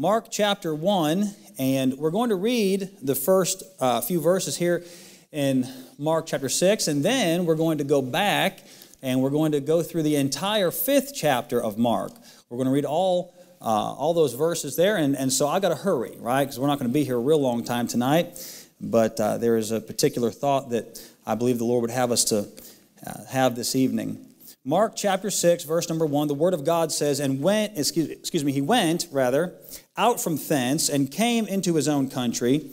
Mark chapter 1, and we're going to read the first uh, few verses here in Mark chapter 6, and then we're going to go back and we're going to go through the entire fifth chapter of Mark. We're going to read all, uh, all those verses there, and, and so I got to hurry, right? Because we're not going to be here a real long time tonight. But uh, there is a particular thought that I believe the Lord would have us to uh, have this evening. Mark chapter 6, verse number 1, the Word of God says, And went, excuse, excuse me, he went, rather, out from thence and came into his own country,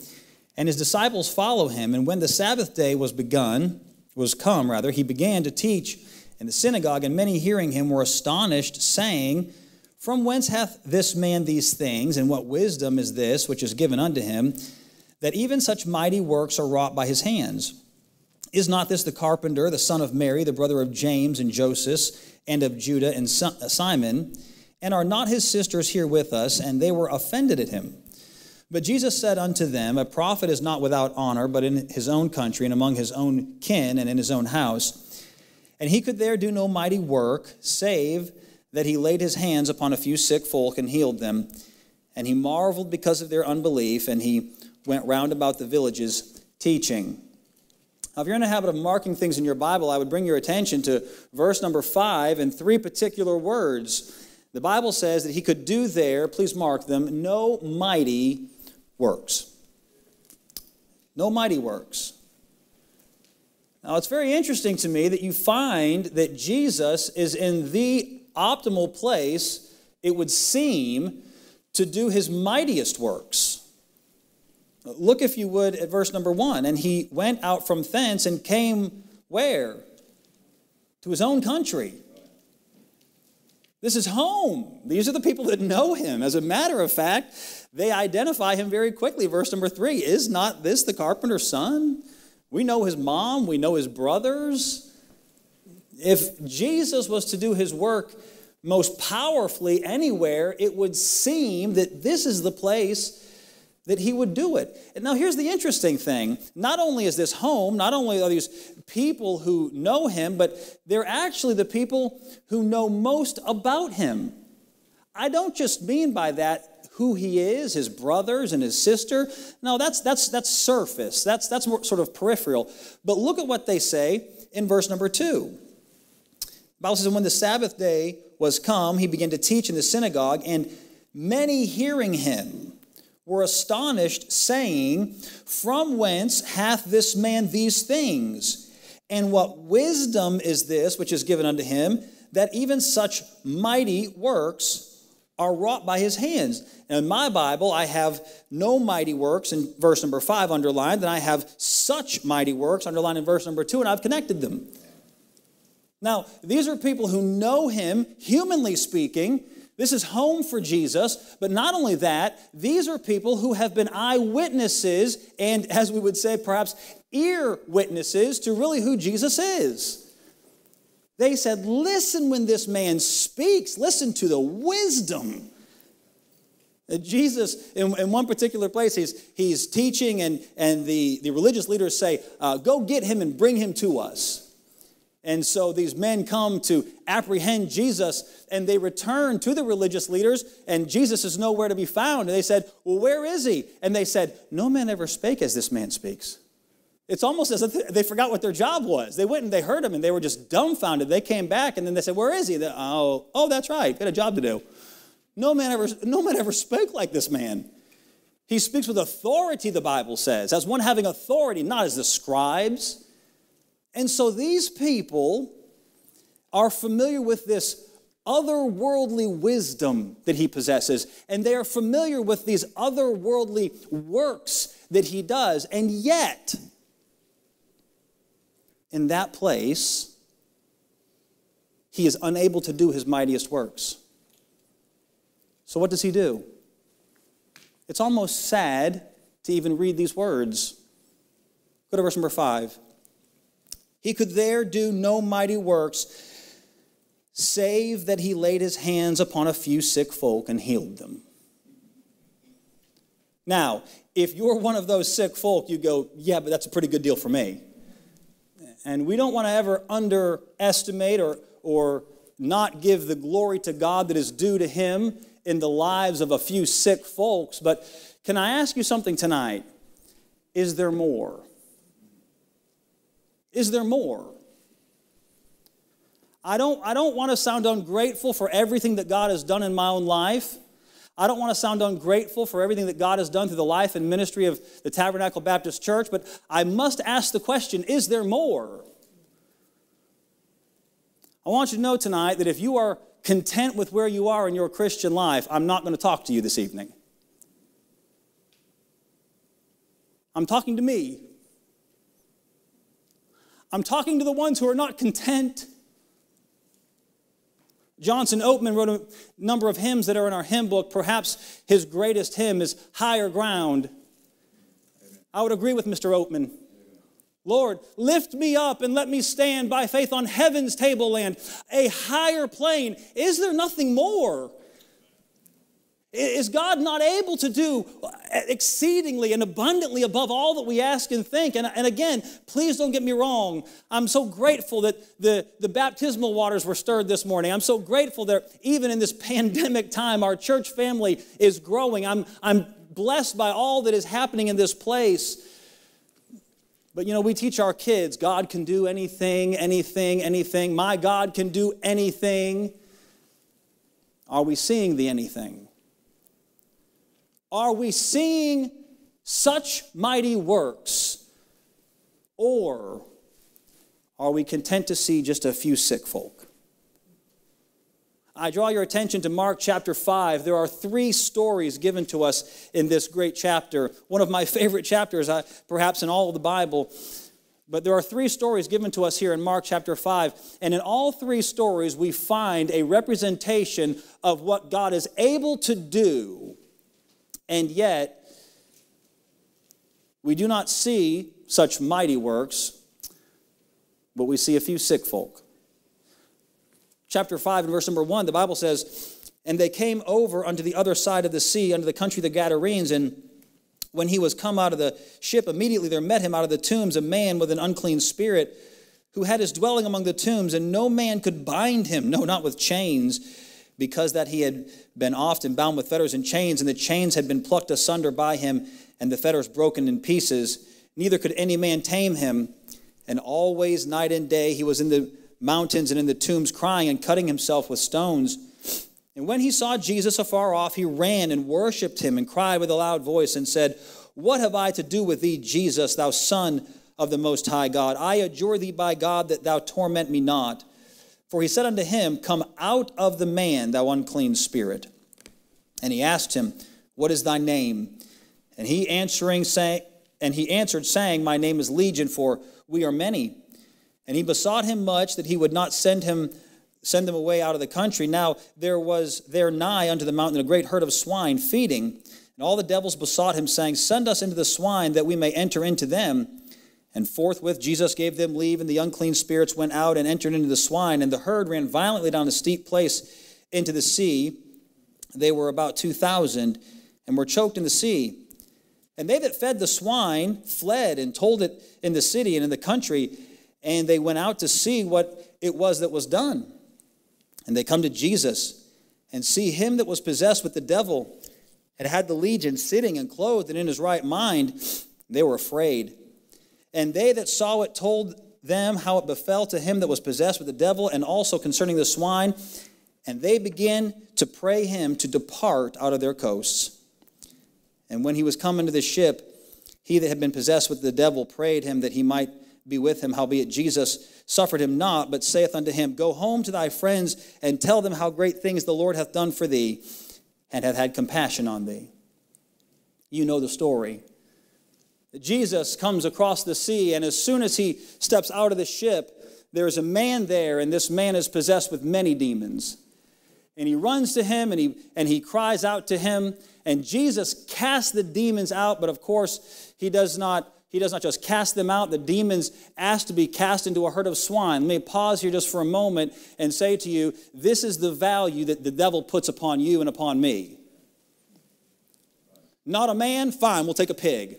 and his disciples follow him. And when the Sabbath day was begun, was come, rather, he began to teach in the synagogue, and many hearing him were astonished, saying, From whence hath this man these things, and what wisdom is this which is given unto him, that even such mighty works are wrought by his hands? Is not this the carpenter, the son of Mary, the brother of James and Joseph, and of Judah and uh, Simon? And are not his sisters here with us? And they were offended at him. But Jesus said unto them, A prophet is not without honor, but in his own country, and among his own kin, and in his own house. And he could there do no mighty work, save that he laid his hands upon a few sick folk and healed them. And he marveled because of their unbelief, and he went round about the villages teaching. Now, if you're in the habit of marking things in your Bible, I would bring your attention to verse number five and three particular words. The Bible says that he could do there, please mark them, no mighty works. No mighty works. Now, it's very interesting to me that you find that Jesus is in the optimal place, it would seem, to do his mightiest works. Look, if you would, at verse number one. And he went out from thence and came where? To his own country. This is home. These are the people that know him. As a matter of fact, they identify him very quickly. Verse number three Is not this the carpenter's son? We know his mom, we know his brothers. If Jesus was to do his work most powerfully anywhere, it would seem that this is the place that he would do it. And now here's the interesting thing. Not only is this home, not only are these people who know him, but they're actually the people who know most about him. I don't just mean by that who he is, his brothers and his sister. No, that's that's that's surface. That's that's more sort of peripheral. But look at what they say in verse number 2. The Bible says, when the Sabbath day was come, he began to teach in the synagogue, and many hearing him were astonished, saying, From whence hath this man these things? And what wisdom is this which is given unto him, that even such mighty works are wrought by his hands? in my Bible, I have no mighty works in verse number five underlined, and I have such mighty works underlined in verse number two, and I've connected them. Now, these are people who know him, humanly speaking, this is home for Jesus, but not only that, these are people who have been eyewitnesses and, as we would say, perhaps ear witnesses to really who Jesus is. They said, Listen when this man speaks, listen to the wisdom. Jesus, in, in one particular place, he's, he's teaching, and, and the, the religious leaders say, uh, Go get him and bring him to us. And so these men come to apprehend Jesus and they return to the religious leaders, and Jesus is nowhere to be found. And they said, Well, where is he? And they said, No man ever spake as this man speaks. It's almost as if they forgot what their job was. They went and they heard him and they were just dumbfounded. They came back and then they said, Where is he? They, oh, oh, that's right. Got a job to do. No man ever, no man ever spoke like this man. He speaks with authority, the Bible says, as one having authority, not as the scribes and so these people are familiar with this otherworldly wisdom that he possesses, and they are familiar with these otherworldly works that he does. And yet, in that place, he is unable to do his mightiest works. So, what does he do? It's almost sad to even read these words. Go to verse number five. He could there do no mighty works, save that he laid his hands upon a few sick folk and healed them. Now, if you're one of those sick folk, you go, yeah, but that's a pretty good deal for me. And we don't want to ever underestimate or, or not give the glory to God that is due to Him in the lives of a few sick folks. But can I ask you something tonight? Is there more? Is there more? I don't, I don't want to sound ungrateful for everything that God has done in my own life. I don't want to sound ungrateful for everything that God has done through the life and ministry of the Tabernacle Baptist Church, but I must ask the question is there more? I want you to know tonight that if you are content with where you are in your Christian life, I'm not going to talk to you this evening. I'm talking to me. I'm talking to the ones who are not content. Johnson Oatman wrote a number of hymns that are in our hymn book. Perhaps his greatest hymn is Higher Ground. I would agree with Mr. Oatman. Lord, lift me up and let me stand by faith on heaven's tableland, a higher plane. Is there nothing more? Is God not able to do exceedingly and abundantly above all that we ask and think? And, and again, please don't get me wrong. I'm so grateful that the, the baptismal waters were stirred this morning. I'm so grateful that even in this pandemic time, our church family is growing. I'm, I'm blessed by all that is happening in this place. But you know, we teach our kids God can do anything, anything, anything. My God can do anything. Are we seeing the anything? Are we seeing such mighty works? Or are we content to see just a few sick folk? I draw your attention to Mark chapter 5. There are three stories given to us in this great chapter. One of my favorite chapters, uh, perhaps in all of the Bible. But there are three stories given to us here in Mark chapter 5. And in all three stories, we find a representation of what God is able to do. And yet, we do not see such mighty works, but we see a few sick folk. Chapter 5 and verse number 1, the Bible says, And they came over unto the other side of the sea, unto the country of the Gadarenes, and when he was come out of the ship, immediately there met him out of the tombs a man with an unclean spirit, who had his dwelling among the tombs, and no man could bind him, no, not with chains, because that he had been often bound with fetters and chains, and the chains had been plucked asunder by him, and the fetters broken in pieces. Neither could any man tame him. And always, night and day, he was in the mountains and in the tombs, crying and cutting himself with stones. And when he saw Jesus afar off, he ran and worshipped him and cried with a loud voice and said, What have I to do with thee, Jesus, thou Son of the Most High God? I adjure thee by God that thou torment me not. For he said unto him, Come out of the man, thou unclean spirit. And he asked him, What is thy name? And he answering saying, and he answered, saying, My name is Legion, for we are many. And he besought him much that he would not send him send them away out of the country. Now there was there nigh unto the mountain a great herd of swine feeding, and all the devils besought him, saying, Send us into the swine, that we may enter into them. And forthwith Jesus gave them leave, and the unclean spirits went out and entered into the swine, and the herd ran violently down a steep place into the sea. They were about two thousand, and were choked in the sea. And they that fed the swine fled and told it in the city and in the country and they went out to see what it was that was done. And they come to Jesus and see him that was possessed with the devil had had the legion sitting and clothed and in his right mind. They were afraid. And they that saw it told them how it befell to him that was possessed with the devil, and also concerning the swine. And they began to pray him to depart out of their coasts. And when he was come into the ship, he that had been possessed with the devil prayed him that he might be with him. Howbeit Jesus suffered him not, but saith unto him, Go home to thy friends and tell them how great things the Lord hath done for thee, and hath had compassion on thee. You know the story. Jesus comes across the sea, and as soon as he steps out of the ship, there's a man there, and this man is possessed with many demons. and he runs to him and he, and he cries out to him. And Jesus casts the demons out, but of course, he does not. He does not just cast them out. The demons ask to be cast into a herd of swine. Let me pause here just for a moment and say to you this is the value that the devil puts upon you and upon me. Not a man? Fine, we'll take a pig.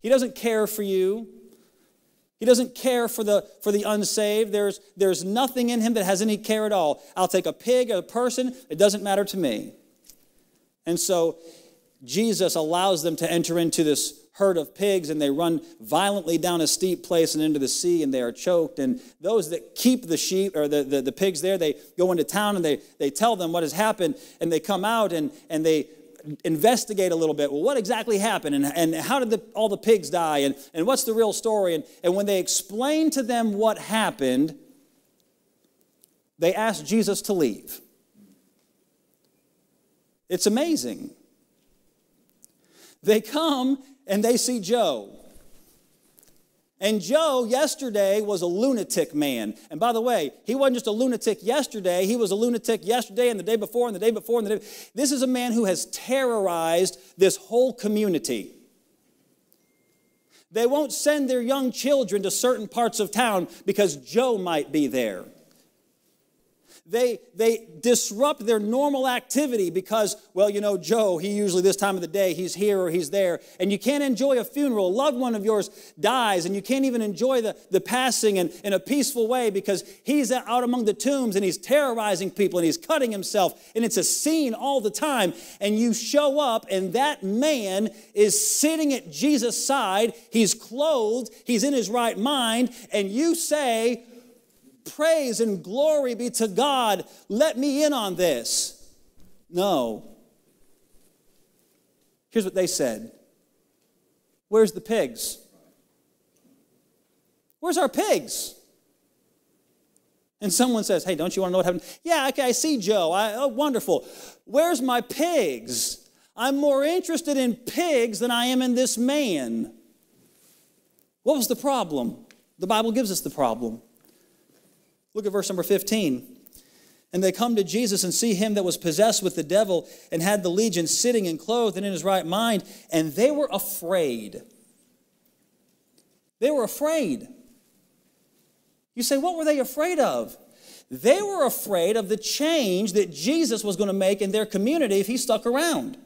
He doesn't care for you. He doesn't care for the, for the unsaved. There's, there's nothing in him that has any care at all. I'll take a pig, a person, it doesn't matter to me. And so Jesus allows them to enter into this herd of pigs and they run violently down a steep place and into the sea and they are choked. And those that keep the sheep or the, the, the pigs there, they go into town and they, they tell them what has happened and they come out and, and they investigate a little bit. Well, what exactly happened? And, and how did the, all the pigs die? And, and what's the real story? And, and when they explain to them what happened, they ask Jesus to leave. It's amazing. They come and they see Joe. And Joe yesterday was a lunatic man. And by the way, he wasn't just a lunatic yesterday, he was a lunatic yesterday and the day before and the day before and the day. This is a man who has terrorized this whole community. They won't send their young children to certain parts of town because Joe might be there. They, they disrupt their normal activity because, well, you know, Joe, he usually this time of the day, he's here or he's there. And you can't enjoy a funeral. A loved one of yours dies, and you can't even enjoy the, the passing in, in a peaceful way because he's out among the tombs and he's terrorizing people and he's cutting himself. And it's a scene all the time. And you show up, and that man is sitting at Jesus' side. He's clothed, he's in his right mind, and you say, praise and glory be to God. Let me in on this. No. Here's what they said Where's the pigs? Where's our pigs? And someone says, Hey, don't you want to know what happened? Yeah, okay, I see Joe. I, oh, wonderful. Where's my pigs? I'm more interested in pigs than I am in this man. What was the problem? The Bible gives us the problem. Look at verse number 15. And they come to Jesus and see him that was possessed with the devil and had the legion sitting and clothed and in his right mind, and they were afraid. They were afraid. You say, what were they afraid of? They were afraid of the change that Jesus was going to make in their community if he stuck around.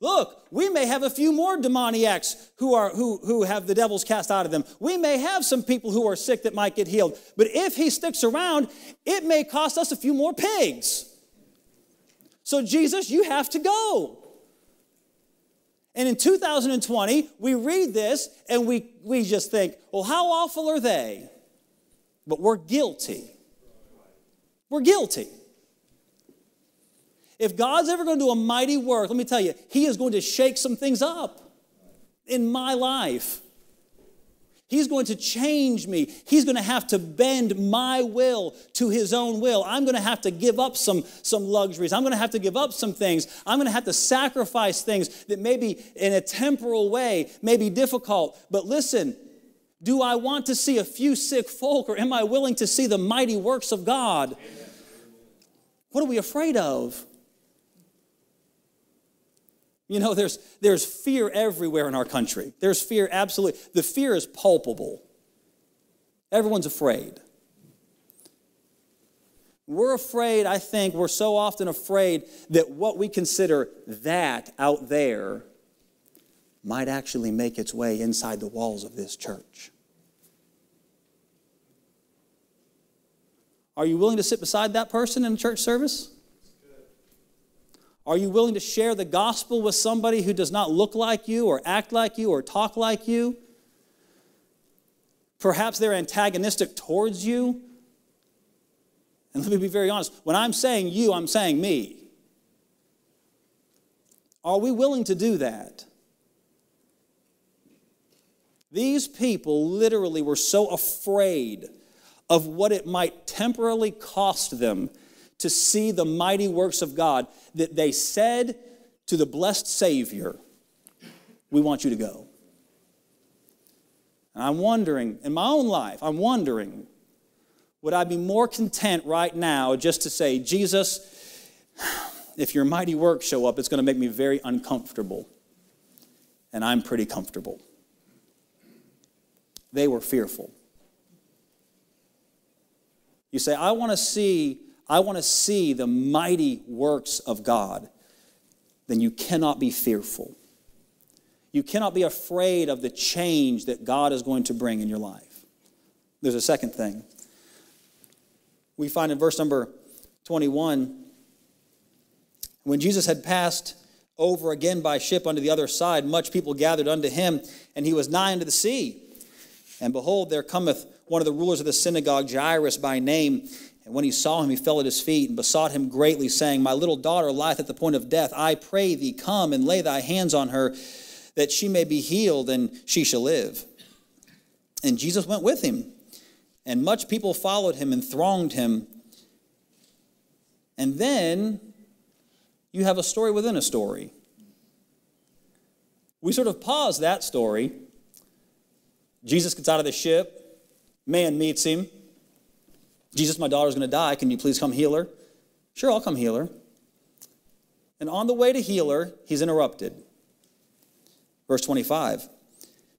Look, we may have a few more demoniacs who, are, who, who have the devils cast out of them. We may have some people who are sick that might get healed. But if he sticks around, it may cost us a few more pigs. So, Jesus, you have to go. And in 2020, we read this and we, we just think, well, how awful are they? But we're guilty. We're guilty. If God's ever going to do a mighty work, let me tell you, He is going to shake some things up in my life. He's going to change me. He's going to have to bend my will to his own will. I'm going to have to give up some, some luxuries. I'm going to have to give up some things. I'm going to have to sacrifice things that maybe in a temporal way may be difficult. But listen, do I want to see a few sick folk or am I willing to see the mighty works of God? What are we afraid of? You know, there's, there's fear everywhere in our country. There's fear, absolutely. The fear is palpable. Everyone's afraid. We're afraid, I think, we're so often afraid that what we consider that out there might actually make its way inside the walls of this church. Are you willing to sit beside that person in a church service? Are you willing to share the gospel with somebody who does not look like you or act like you or talk like you? Perhaps they're antagonistic towards you. And let me be very honest when I'm saying you, I'm saying me. Are we willing to do that? These people literally were so afraid of what it might temporarily cost them to see the mighty works of God that they said to the blessed Savior, We want you to go. And I'm wondering, in my own life, I'm wondering, would I be more content right now just to say, Jesus, if your mighty works show up, it's going to make me very uncomfortable. And I'm pretty comfortable. They were fearful. You say, I want to see, I want to see the mighty works of God. Then you cannot be fearful. You cannot be afraid of the change that God is going to bring in your life. There's a second thing. We find in verse number 21 when Jesus had passed over again by ship unto the other side, much people gathered unto him, and he was nigh unto the sea. And behold, there cometh one of the rulers of the synagogue, Jairus by name. And when he saw him, he fell at his feet and besought him greatly, saying, My little daughter lieth at the point of death. I pray thee, come and lay thy hands on her that she may be healed and she shall live. And Jesus went with him, and much people followed him and thronged him. And then you have a story within a story. We sort of pause that story. Jesus gets out of the ship, man meets him. Jesus, my daughter's going to die. Can you please come heal her? Sure, I'll come heal her. And on the way to heal her, he's interrupted. Verse 25.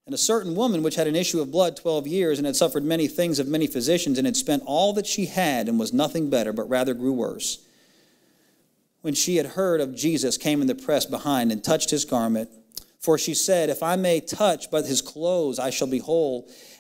And a certain woman which had an issue of blood 12 years and had suffered many things of many physicians and had spent all that she had and was nothing better, but rather grew worse. When she had heard of Jesus, came in the press behind and touched his garment. For she said, If I may touch but his clothes, I shall be whole.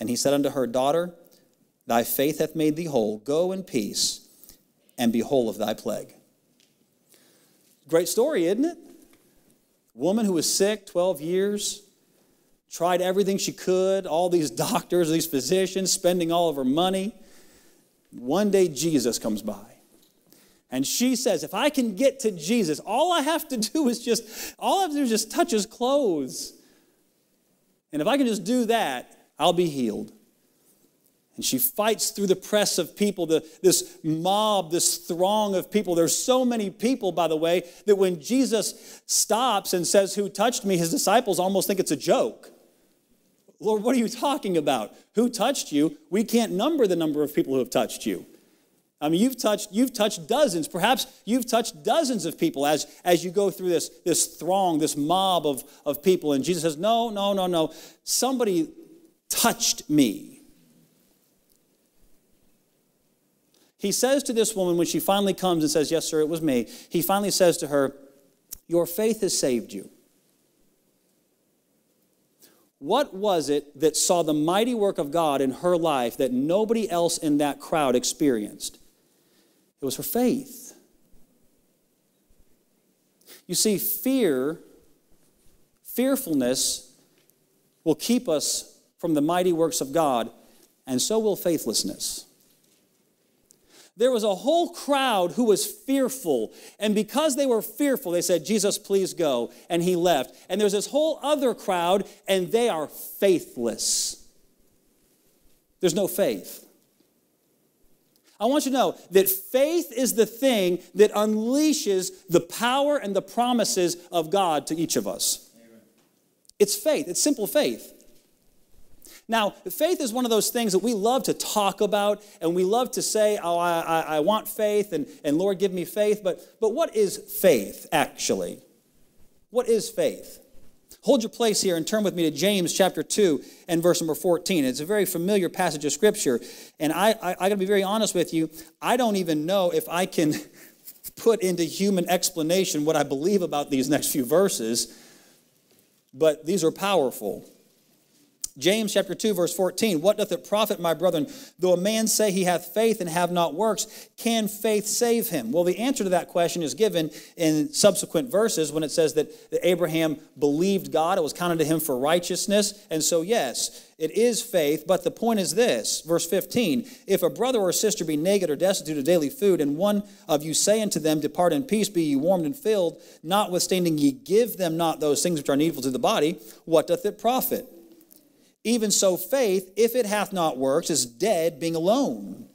And he said unto her, Daughter, thy faith hath made thee whole. Go in peace and be whole of thy plague. Great story, isn't it? Woman who was sick 12 years, tried everything she could, all these doctors, these physicians, spending all of her money. One day Jesus comes by. And she says, if I can get to Jesus, all I have to do is just, all I have to do is just touch his clothes. And if I can just do that, I'll be healed. And she fights through the press of people, the, this mob, this throng of people. There's so many people, by the way, that when Jesus stops and says, Who touched me? his disciples almost think it's a joke. Lord, what are you talking about? Who touched you? We can't number the number of people who have touched you. I mean, you've touched, you've touched dozens. Perhaps you've touched dozens of people as, as you go through this, this throng, this mob of, of people. And Jesus says, No, no, no, no. Somebody touched me. He says to this woman when she finally comes and says, Yes, sir, it was me. He finally says to her, Your faith has saved you. What was it that saw the mighty work of God in her life that nobody else in that crowd experienced? It was her faith. You see, fear, fearfulness will keep us from the mighty works of God, and so will faithlessness. There was a whole crowd who was fearful, and because they were fearful, they said, Jesus, please go. And he left. And there's this whole other crowd, and they are faithless. There's no faith. I want you to know that faith is the thing that unleashes the power and the promises of God to each of us. It's faith, it's simple faith. Now, faith is one of those things that we love to talk about and we love to say, oh, I, I, I want faith and, and Lord, give me faith. But, but what is faith actually? What is faith? Hold your place here and turn with me to James chapter 2 and verse number 14. It's a very familiar passage of scripture. And I, I, I got to be very honest with you, I don't even know if I can put into human explanation what I believe about these next few verses, but these are powerful. James chapter 2, verse 14. What doth it profit, my brethren, though a man say he hath faith and have not works? Can faith save him? Well, the answer to that question is given in subsequent verses when it says that, Abraham believed God, it was counted to him for righteousness. And so, yes, it is faith, but the point is this verse 15 If a brother or sister be naked or destitute of daily food, and one of you say unto them, Depart in peace, be ye warmed and filled, notwithstanding ye give them not those things which are needful to the body, what doth it profit? Even so, faith, if it hath not works, is dead, being alone.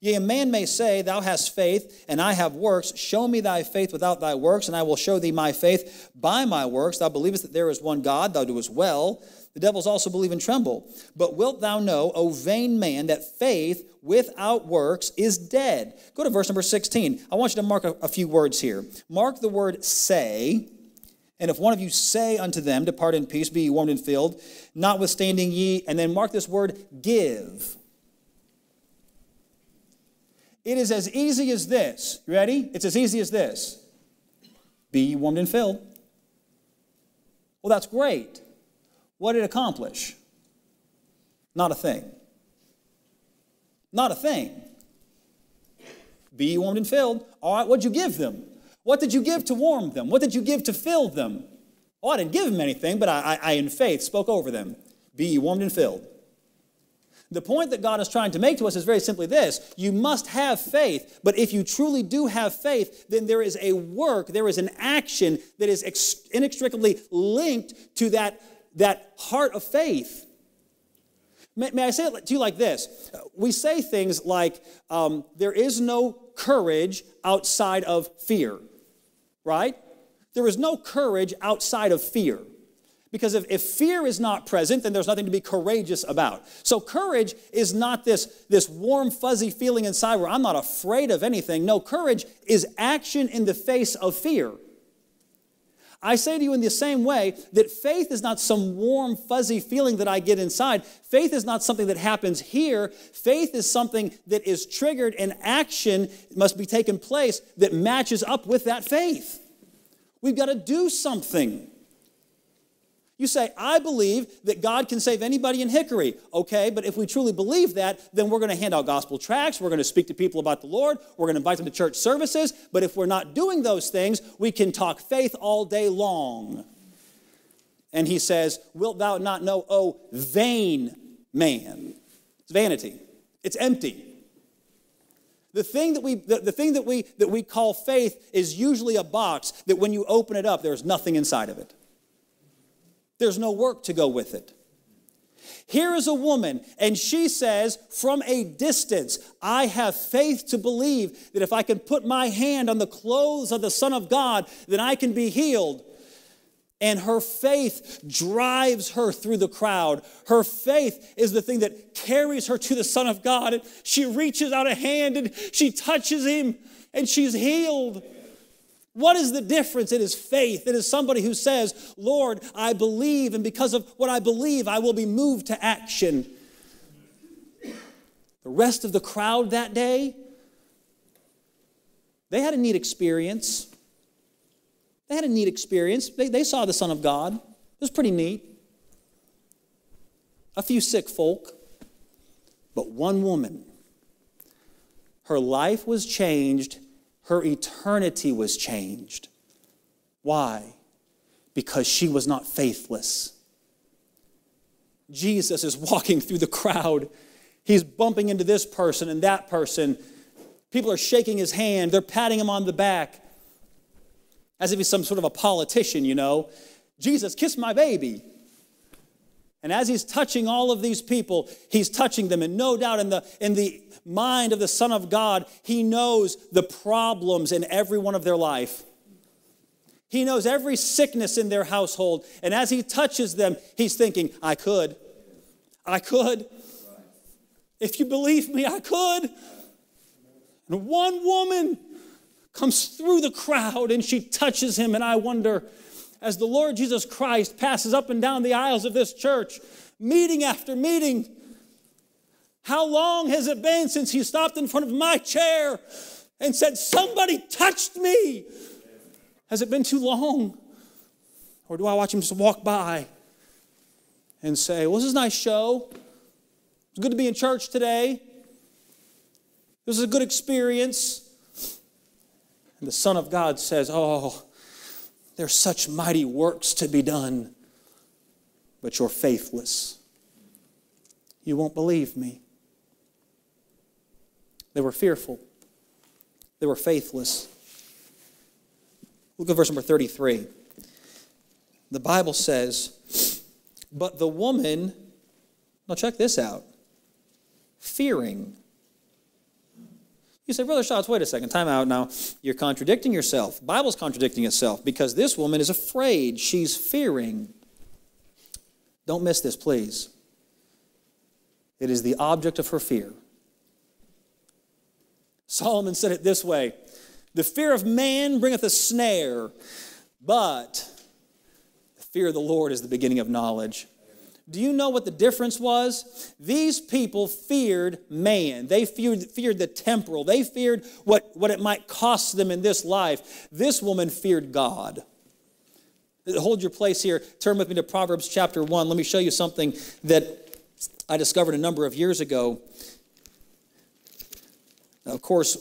Yea, a man may say, Thou hast faith, and I have works. Show me thy faith without thy works, and I will show thee my faith by my works. Thou believest that there is one God, thou doest well. The devils also believe and tremble. But wilt thou know, O vain man, that faith without works is dead? Go to verse number 16. I want you to mark a, a few words here. Mark the word say and if one of you say unto them, Depart in peace, be ye warmed and filled, notwithstanding ye, and then mark this word, give. It is as easy as this. You ready? It's as easy as this. Be ye warmed and filled. Well, that's great. What did it accomplish? Not a thing. Not a thing. Be ye warmed and filled. All right, what'd you give them? What did you give to warm them? What did you give to fill them? Oh, I didn't give them anything, but I, I, in faith spoke over them. Be ye warmed and filled. The point that God is trying to make to us is very simply this you must have faith, but if you truly do have faith, then there is a work, there is an action that is inextricably linked to that, that heart of faith. May, may I say it to you like this? We say things like, um, there is no courage outside of fear right? There is no courage outside of fear. Because if, if fear is not present, then there's nothing to be courageous about. So courage is not this, this warm, fuzzy feeling inside where I'm not afraid of anything. No, courage is action in the face of fear. I say to you in the same way that faith is not some warm, fuzzy feeling that I get inside. Faith is not something that happens here. Faith is something that is triggered and action must be taken place that matches up with that faith. We've got to do something. You say, I believe that God can save anybody in Hickory. Okay, but if we truly believe that, then we're going to hand out gospel tracts. We're going to speak to people about the Lord. We're going to invite them to church services. But if we're not doing those things, we can talk faith all day long. And he says, Wilt thou not know, O vain man? It's vanity, it's empty. The thing that we, the, the thing that we, that we call faith is usually a box that when you open it up, there's nothing inside of it. There's no work to go with it. Here is a woman, and she says from a distance, I have faith to believe that if I can put my hand on the clothes of the Son of God, then I can be healed. And her faith drives her through the crowd. Her faith is the thing that carries her to the Son of God. And she reaches out a hand and she touches him and she's healed. What is the difference? It is faith. It is somebody who says, Lord, I believe, and because of what I believe, I will be moved to action. The rest of the crowd that day, they had a neat experience. They had a neat experience. They, they saw the Son of God. It was pretty neat. A few sick folk, but one woman. Her life was changed her eternity was changed. Why? Because she was not faithless. Jesus is walking through the crowd. He's bumping into this person and that person. People are shaking his hand, they're patting him on the back as if he's some sort of a politician, you know. Jesus, kiss my baby. And as he's touching all of these people, he's touching them. And no doubt in the, in the mind of the Son of God, he knows the problems in every one of their life. He knows every sickness in their household. And as he touches them, he's thinking, I could. I could. If you believe me, I could. And one woman comes through the crowd and she touches him, and I wonder, as the Lord Jesus Christ passes up and down the aisles of this church, meeting after meeting. How long has it been since he stopped in front of my chair and said, Somebody touched me? Has it been too long? Or do I watch him just walk by? and say, Well, this is a nice show. It's good to be in church today. This is a good experience. And the Son of God says, Oh, there's such mighty works to be done, but you're faithless. You won't believe me. They were fearful, they were faithless. Look at verse number 33. The Bible says, But the woman, now check this out, fearing. You say, Brother Schatz, wait a second, time out now. You're contradicting yourself. The Bible's contradicting itself because this woman is afraid. She's fearing. Don't miss this, please. It is the object of her fear. Solomon said it this way The fear of man bringeth a snare, but the fear of the Lord is the beginning of knowledge. Do you know what the difference was? These people feared man. They feared, feared the temporal. They feared what, what it might cost them in this life. This woman feared God. Hold your place here. Turn with me to Proverbs chapter 1. Let me show you something that I discovered a number of years ago. Now, Of course,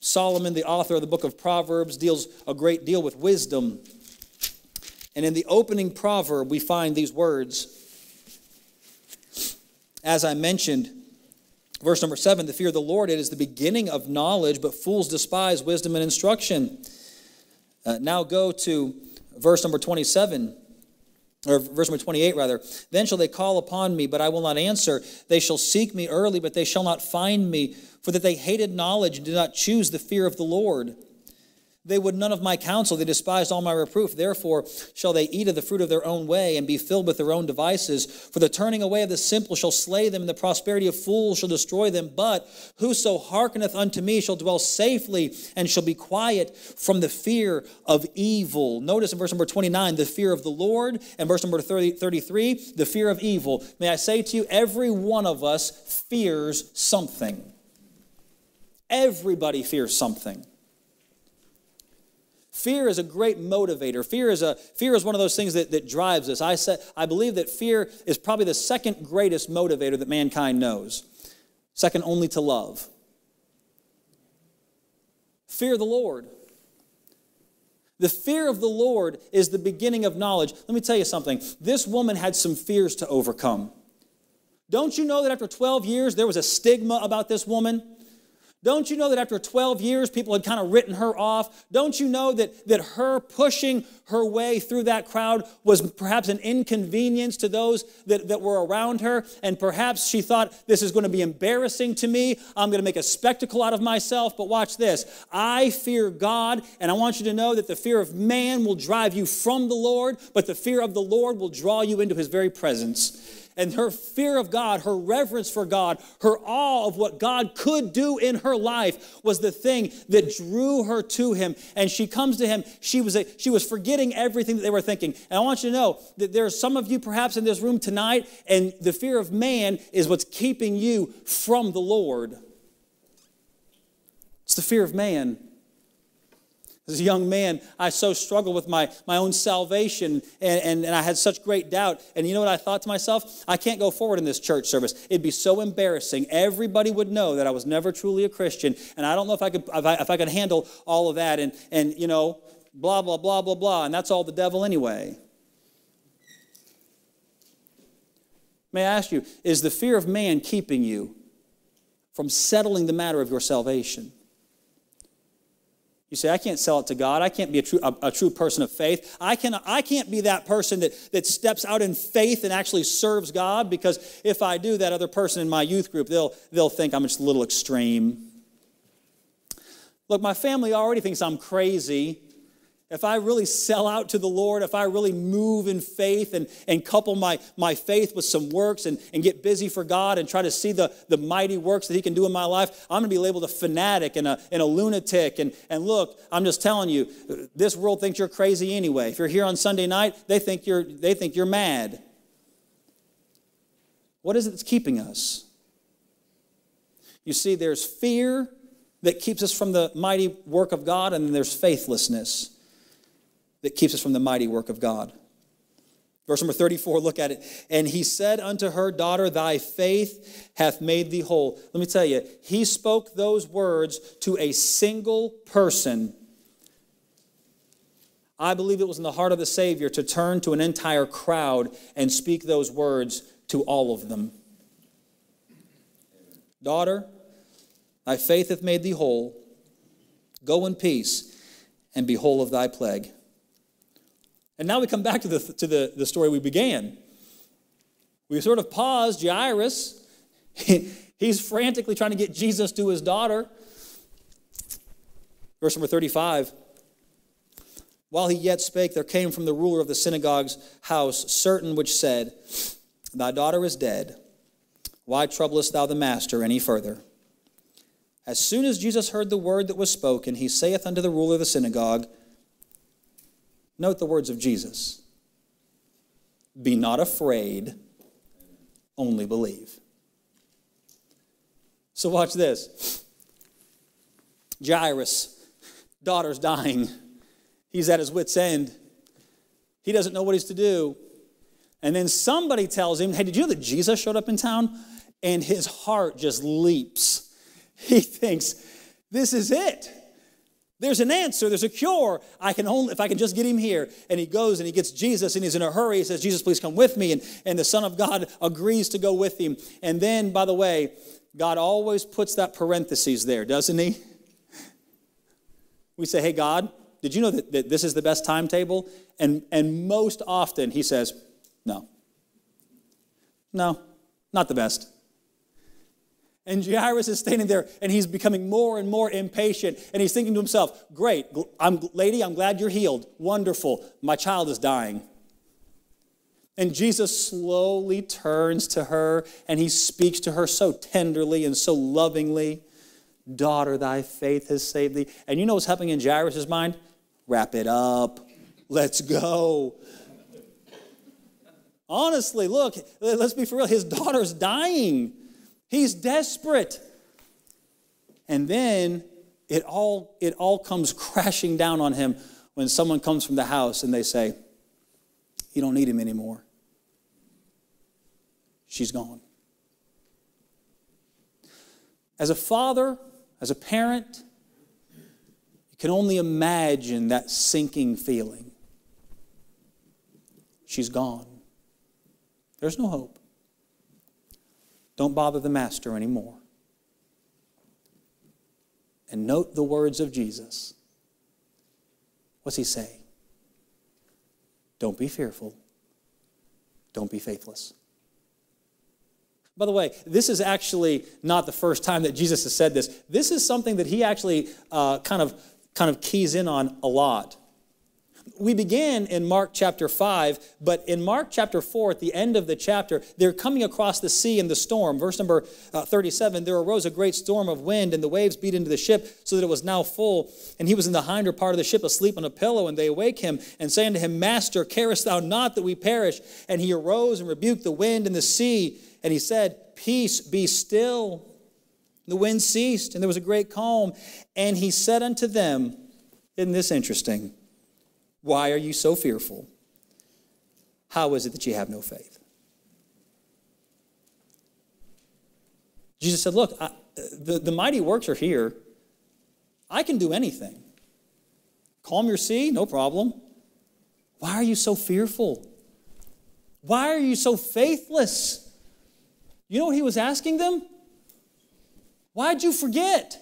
Solomon, the author of the book of Proverbs, deals a great deal with wisdom. And in the opening proverb, we find these words. As I mentioned, verse number seven the fear of the Lord, it is the beginning of knowledge, but fools despise wisdom and instruction. Uh, now go to verse number 27 or verse number 28 rather. Then shall they call upon me but i will not answer. They shall seek me early but they shall not find me. For that they hated knowledge and did not choose the fear of the lord they would none of my counsel. They despised all my reproof. Therefore shall they eat of the fruit of their own way and be filled with their own devices. For the turning away of the simple shall slay them, and the prosperity of fools shall destroy them. But whoso hearkeneth unto me shall dwell safely and shall be quiet from the fear of evil. Notice in verse number 29, the fear of the Lord, and verse number 30, 33, the fear of evil. May I say to you, every one of us fears something. Everybody fears something. Fear is a great motivator. Fear is, a, fear is one of those things that, that drives us. I, say, I believe that fear is probably the second greatest motivator that mankind knows, second only to love. Fear the Lord. The fear of the Lord is the beginning of knowledge. Let me tell you something. This woman had some fears to overcome. Don't you know that after 12 years there was a stigma about this woman? Don't you know that after 12 years, people had kind of written her off? Don't you know that, that her pushing her way through that crowd was perhaps an inconvenience to those that, that were around her? And perhaps she thought, this is going to be embarrassing to me. I'm going to make a spectacle out of myself. But watch this I fear God, and I want you to know that the fear of man will drive you from the Lord, but the fear of the Lord will draw you into his very presence and her fear of God, her reverence for God, her awe of what God could do in her life was the thing that drew her to him. And she comes to him, she was, a, she was forgetting everything that they were thinking. And I want you to know that there are some of you perhaps in this room tonight, and the fear of man is what's keeping you from the Lord. It's the fear of man. As a young man, I so struggled with my, my own salvation and, and, and, I had such great doubt. And you know what I thought to myself? I can't go forward in this church service. It'd be so embarrassing. Everybody would know that I was never truly a Christian. And I don't know if I could, if I, if I could handle all of that. And, and, you know, blah, blah, blah, blah, blah. And that's all the devil anyway. May I ask you, is the fear of man keeping you from settling the matter of your salvation? You say, I can't sell it to God. I can't be a true, a, a, true person of faith. I, can, I can't be that person that, that steps out in faith and actually serves God because if I do, that other person in my youth group, they'll, they'll think I'm just a little extreme. Look, my family already thinks I'm crazy if I really sell out to the Lord, if I really move in faith and, and couple my, my faith with some works and, and get busy for God and try to see the, the mighty works that He can do in my life, I'm going to be labeled a fanatic and a, and a lunatic. And, and look, I'm just telling you, this world thinks you're crazy anyway. If you're here on Sunday night, they think you're, they think you're mad. What is it that's keeping us? You see, there's fear that keeps us from the mighty work of God, and then there's faithlessness that keeps us from the mighty work of God. Verse number 34, look at it. And he said unto her, Daughter, thy faith hath made thee whole. Let me tell you, he spoke those words to a single person. I believe it was in the heart of the Savior to turn to an entire crowd and speak those words to all of them. Daughter, thy faith hath made thee whole. Go in peace and be whole of thy plague. And now we come back to the, to the, the story we began. We sort of paused Jairus. He's frantically trying to get Jesus to his daughter. Verse number 35. While he yet spake, there came from the ruler of the synagogue's house certain which said, Thy daughter is dead. Why troublest thou the master any further? As soon as Jesus heard the word that was spoken, he saith unto the ruler of the synagogue, Note the words of Jesus Be not afraid, only believe. So, watch this Jairus, daughter's dying. He's at his wits' end. He doesn't know what he's to do. And then somebody tells him, Hey, did you know that Jesus showed up in town? And his heart just leaps. He thinks, This is it. There's an answer, there's a cure. I can only, if I can just get him here. And he goes and he gets Jesus and he's in a hurry. He says, Jesus, please come with me. And, and the Son of God agrees to go with him. And then, by the way, God always puts that parenthesis there, doesn't he? We say, hey, God, did you know that, that this is the best timetable? And, and most often he says, no. No, not the best. And Jairus is standing there and he's becoming more and more impatient. And he's thinking to himself, Great, I'm, lady, I'm glad you're healed. Wonderful. My child is dying. And Jesus slowly turns to her and he speaks to her so tenderly and so lovingly Daughter, thy faith has saved thee. And you know what's happening in Jairus' mind? Wrap it up. Let's go. Honestly, look, let's be for real. His daughter's dying. He's desperate. And then it all, it all comes crashing down on him when someone comes from the house and they say, You don't need him anymore. She's gone. As a father, as a parent, you can only imagine that sinking feeling. She's gone. There's no hope. Don't bother the master anymore. And note the words of Jesus. What's he say? Don't be fearful. Don't be faithless. By the way, this is actually not the first time that Jesus has said this. This is something that he actually uh, kind of kind of keys in on a lot we began in Mark chapter 5, but in Mark chapter 4, at the end of the chapter, they're coming across the sea in the storm. Verse number uh, 37 There arose a great storm of wind, and the waves beat into the ship, so that it was now full. And he was in the hinder part of the ship, asleep on a pillow. And they awake him, and say unto him, Master, carest thou not that we perish? And he arose and rebuked the wind and the sea, and he said, Peace, be still. The wind ceased, and there was a great calm. And he said unto them, Isn't this interesting? Why are you so fearful? How is it that you have no faith? Jesus said, Look, I, the, the mighty works are here. I can do anything. Calm your sea, no problem. Why are you so fearful? Why are you so faithless? You know what he was asking them? Why'd you forget?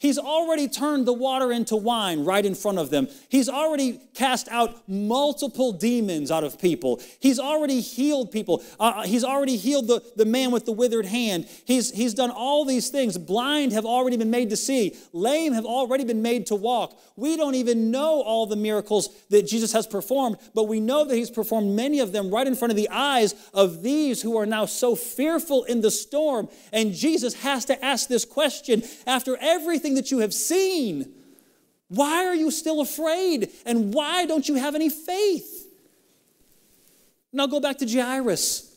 He's already turned the water into wine right in front of them. He's already cast out multiple demons out of people. He's already healed people. Uh, uh, he's already healed the, the man with the withered hand. He's, he's done all these things. Blind have already been made to see, lame have already been made to walk. We don't even know all the miracles that Jesus has performed, but we know that he's performed many of them right in front of the eyes of these who are now so fearful in the storm. And Jesus has to ask this question after everything everything that you have seen. Why are you still afraid? And why don't you have any faith? Now go back to Jairus.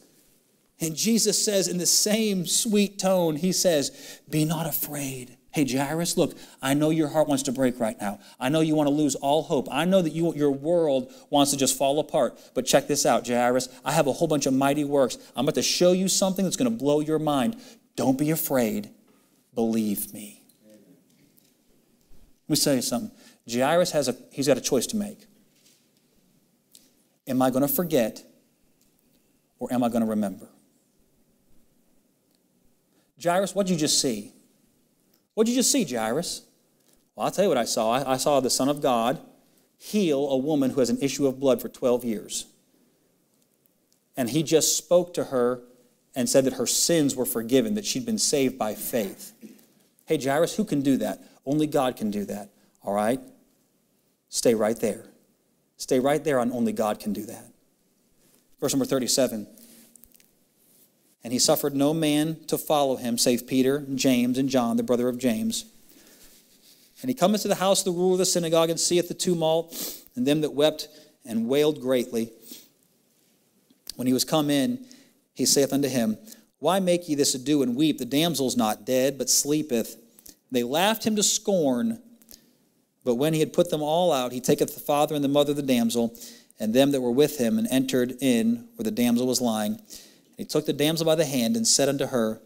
And Jesus says, in the same sweet tone, He says, Be not afraid, Hey, Jairus, look, I know your heart wants to break right now. I know you want to lose all hope. I know that you, your world wants to just fall apart. But check this out, Jairus. I have a whole bunch of mighty works. I'm about to show you something that's going to blow your mind. Don't be afraid. Believe me. Let me tell you something. Jairus has a, he's got a choice to make. Am I going to forget or am I going to remember? Jairus, what did you just see? What did you just see, Jairus? Well, I'll tell you what I saw. I, I saw the Son of God heal a woman who has an issue of blood for 12 years. And he just spoke to her and said that her sins were forgiven, that she'd been saved by faith. Hey, Jairus, who can do that? Only God can do that, all right? Stay right there. Stay right there on only God can do that. Verse number 37 and he suffered no man to follow him, save Peter, James, and John, the brother of James. And he cometh to the house of the ruler of the synagogue, and seeth the tumult, and them that wept and wailed greatly. When he was come in, he saith unto him, Why make ye this ado and weep? The damsel's not dead, but sleepeth. They laughed him to scorn. But when he had put them all out, he taketh the father and the mother of the damsel, and them that were with him, and entered in where the damsel was lying. He took the damsel by the hand and said unto her,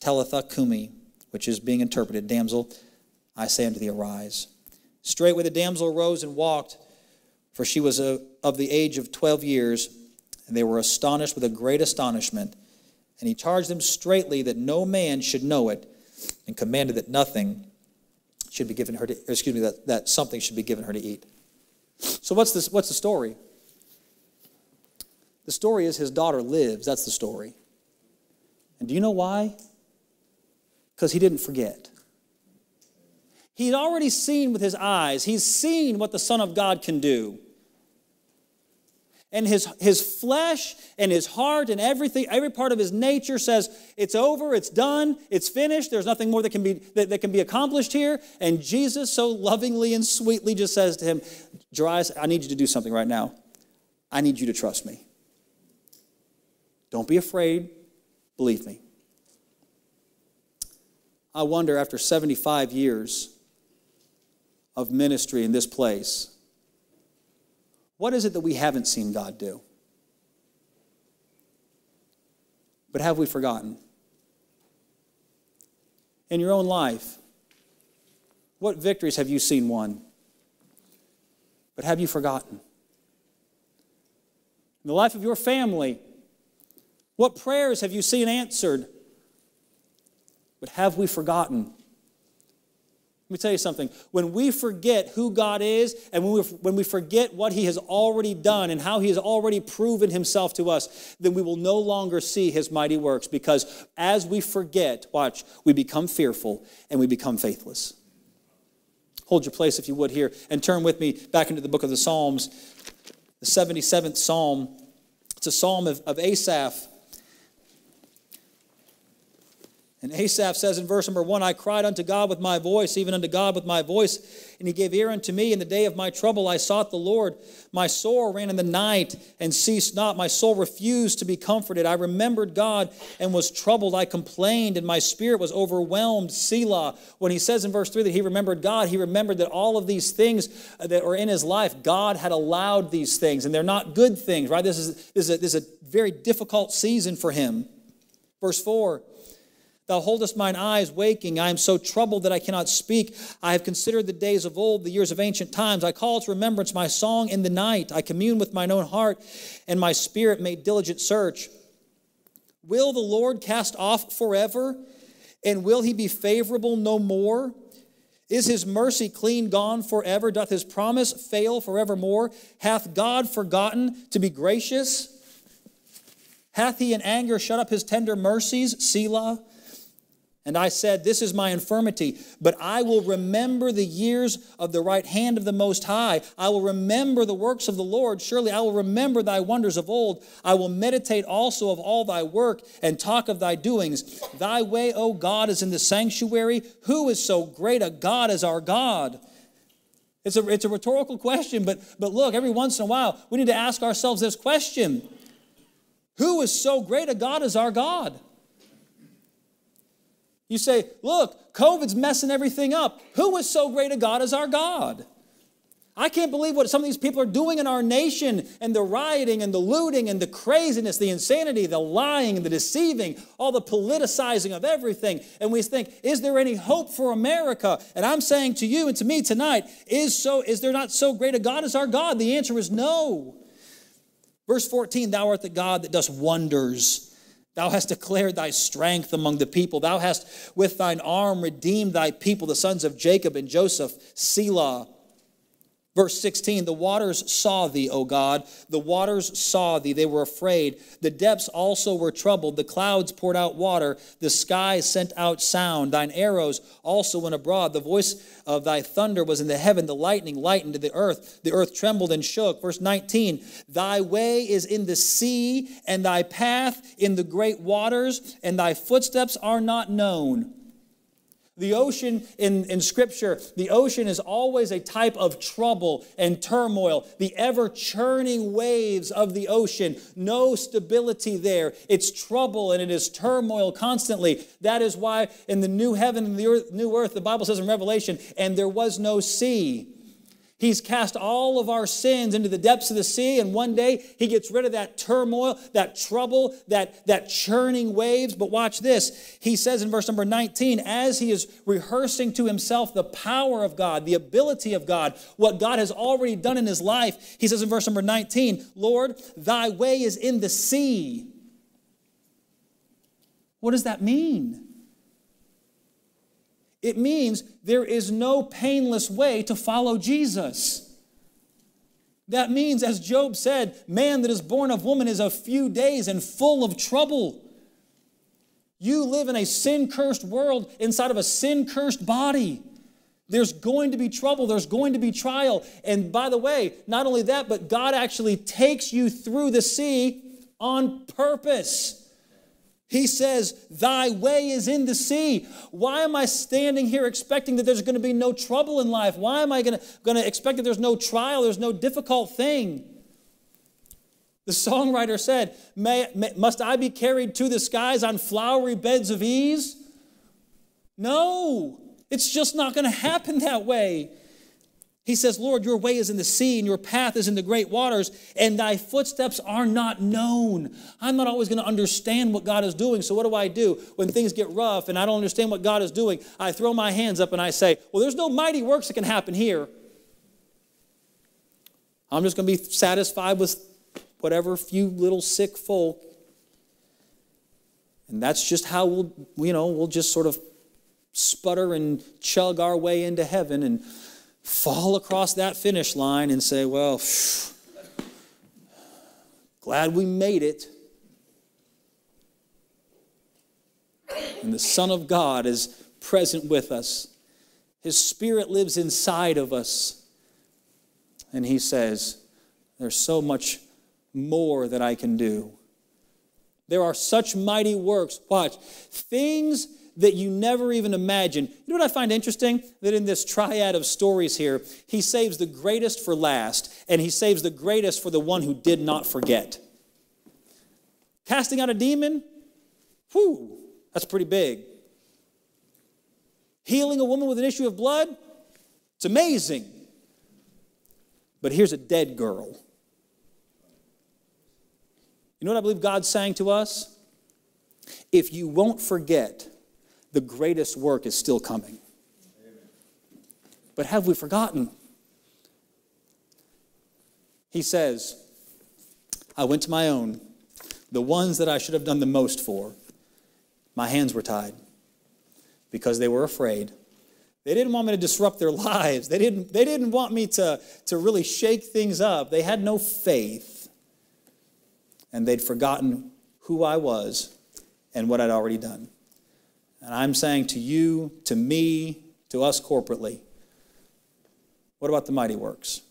Talitha cumi, which is being interpreted, Damsel, I say unto thee, arise. Straightway the damsel arose and walked, for she was of the age of twelve years, and they were astonished with a great astonishment. And he charged them straitly that no man should know it, and commanded that nothing should be given her to, excuse me, that, that something should be given her to eat. So what's this, what's the story? The story is his daughter lives. That's the story. And do you know why? Because he didn't forget. He'd already seen with his eyes, he's seen what the Son of God can do. And his, his flesh and his heart and everything, every part of his nature says, it's over, it's done, it's finished, there's nothing more that can be, that, that can be accomplished here. And Jesus so lovingly and sweetly just says to him, Jairus, I need you to do something right now. I need you to trust me. Don't be afraid. Believe me. I wonder, after 75 years of ministry in this place, what is it that we haven't seen God do? But have we forgotten? In your own life, what victories have you seen won? But have you forgotten? In the life of your family, what prayers have you seen answered? But have we forgotten? Let me tell you something. When we forget who God is and when we, when we forget what He has already done and how He has already proven Himself to us, then we will no longer see His mighty works because as we forget, watch, we become fearful and we become faithless. Hold your place if you would here and turn with me back into the book of the Psalms, the 77th Psalm. It's a psalm of, of Asaph. And Asaph says in verse number one, I cried unto God with my voice, even unto God with my voice, and he gave ear unto me. In the day of my trouble I sought the Lord. My soul ran in the night and ceased not. My soul refused to be comforted. I remembered God and was troubled. I complained, and my spirit was overwhelmed. Selah. When he says in verse 3 that he remembered God, he remembered that all of these things that were in his life, God had allowed these things, and they're not good things, right? This is, this is, a, this is a very difficult season for him. Verse 4 Thou holdest mine eyes waking. I am so troubled that I cannot speak. I have considered the days of old, the years of ancient times. I call to remembrance my song in the night. I commune with mine own heart, and my spirit made diligent search. Will the Lord cast off forever? And will he be favorable no more? Is his mercy clean gone forever? Doth his promise fail forevermore? Hath God forgotten to be gracious? Hath he in anger shut up his tender mercies? Selah. And I said, This is my infirmity, but I will remember the years of the right hand of the Most High. I will remember the works of the Lord. Surely I will remember thy wonders of old. I will meditate also of all thy work and talk of thy doings. Thy way, O God, is in the sanctuary. Who is so great a God as our God? It's a, it's a rhetorical question, but, but look, every once in a while, we need to ask ourselves this question Who is so great a God as our God? You say, look, COVID's messing everything up. Who is so great a God as our God? I can't believe what some of these people are doing in our nation and the rioting and the looting and the craziness, the insanity, the lying and the deceiving, all the politicizing of everything. And we think, is there any hope for America? And I'm saying to you and to me tonight, is so is there not so great a God as our God? The answer is no. Verse 14, thou art the God that does wonders. Thou hast declared thy strength among the people. Thou hast with thine arm redeemed thy people, the sons of Jacob and Joseph, Selah. Verse 16, the waters saw thee, O God. The waters saw thee. They were afraid. The depths also were troubled. The clouds poured out water. The sky sent out sound. Thine arrows also went abroad. The voice of thy thunder was in the heaven. The lightning lightened the earth. The earth trembled and shook. Verse 19, thy way is in the sea, and thy path in the great waters, and thy footsteps are not known. The ocean in, in Scripture, the ocean is always a type of trouble and turmoil. The ever churning waves of the ocean, no stability there. It's trouble and it is turmoil constantly. That is why in the new heaven and the earth, new earth, the Bible says in Revelation, and there was no sea. He's cast all of our sins into the depths of the sea, and one day he gets rid of that turmoil, that trouble, that, that churning waves. But watch this. He says in verse number 19, as he is rehearsing to himself the power of God, the ability of God, what God has already done in his life, he says in verse number 19, Lord, thy way is in the sea. What does that mean? It means there is no painless way to follow Jesus. That means, as Job said, man that is born of woman is a few days and full of trouble. You live in a sin cursed world inside of a sin cursed body. There's going to be trouble, there's going to be trial. And by the way, not only that, but God actually takes you through the sea on purpose. He says, Thy way is in the sea. Why am I standing here expecting that there's going to be no trouble in life? Why am I going to, going to expect that there's no trial, there's no difficult thing? The songwriter said, may, may, Must I be carried to the skies on flowery beds of ease? No, it's just not going to happen that way. He says, Lord, your way is in the sea and your path is in the great waters, and thy footsteps are not known. I'm not always going to understand what God is doing. So, what do I do when things get rough and I don't understand what God is doing? I throw my hands up and I say, Well, there's no mighty works that can happen here. I'm just going to be satisfied with whatever few little sick folk. And that's just how we'll, you know, we'll just sort of sputter and chug our way into heaven and fall across that finish line and say, well, phew, glad we made it. And the Son of God is present with us. His Spirit lives inside of us. And He says, There's so much more that I can do. There are such mighty works. Watch. Things that you never even imagined. You know what I find interesting? That in this triad of stories here, he saves the greatest for last, and he saves the greatest for the one who did not forget. Casting out a demon, whew, that's pretty big. Healing a woman with an issue of blood, it's amazing. But here's a dead girl. You know what I believe God's saying to us? If you won't forget the greatest work is still coming. But have we forgotten? He says, I went to my own, the ones that I should have done the most for. My hands were tied because they were afraid. They didn't want me to disrupt their lives. They didn't, they didn't want me to, to really shake things up. They had no faith. And they'd forgotten who I was and what I'd already done. And I'm saying to you, to me, to us corporately, what about the mighty works?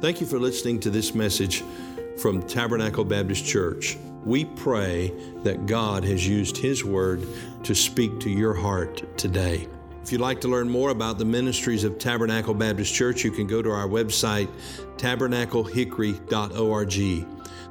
Thank you for listening to this message from Tabernacle Baptist Church. We pray that God has used His Word to speak to your heart today. If you'd like to learn more about the ministries of Tabernacle Baptist Church, you can go to our website, tabernaclehickory.org.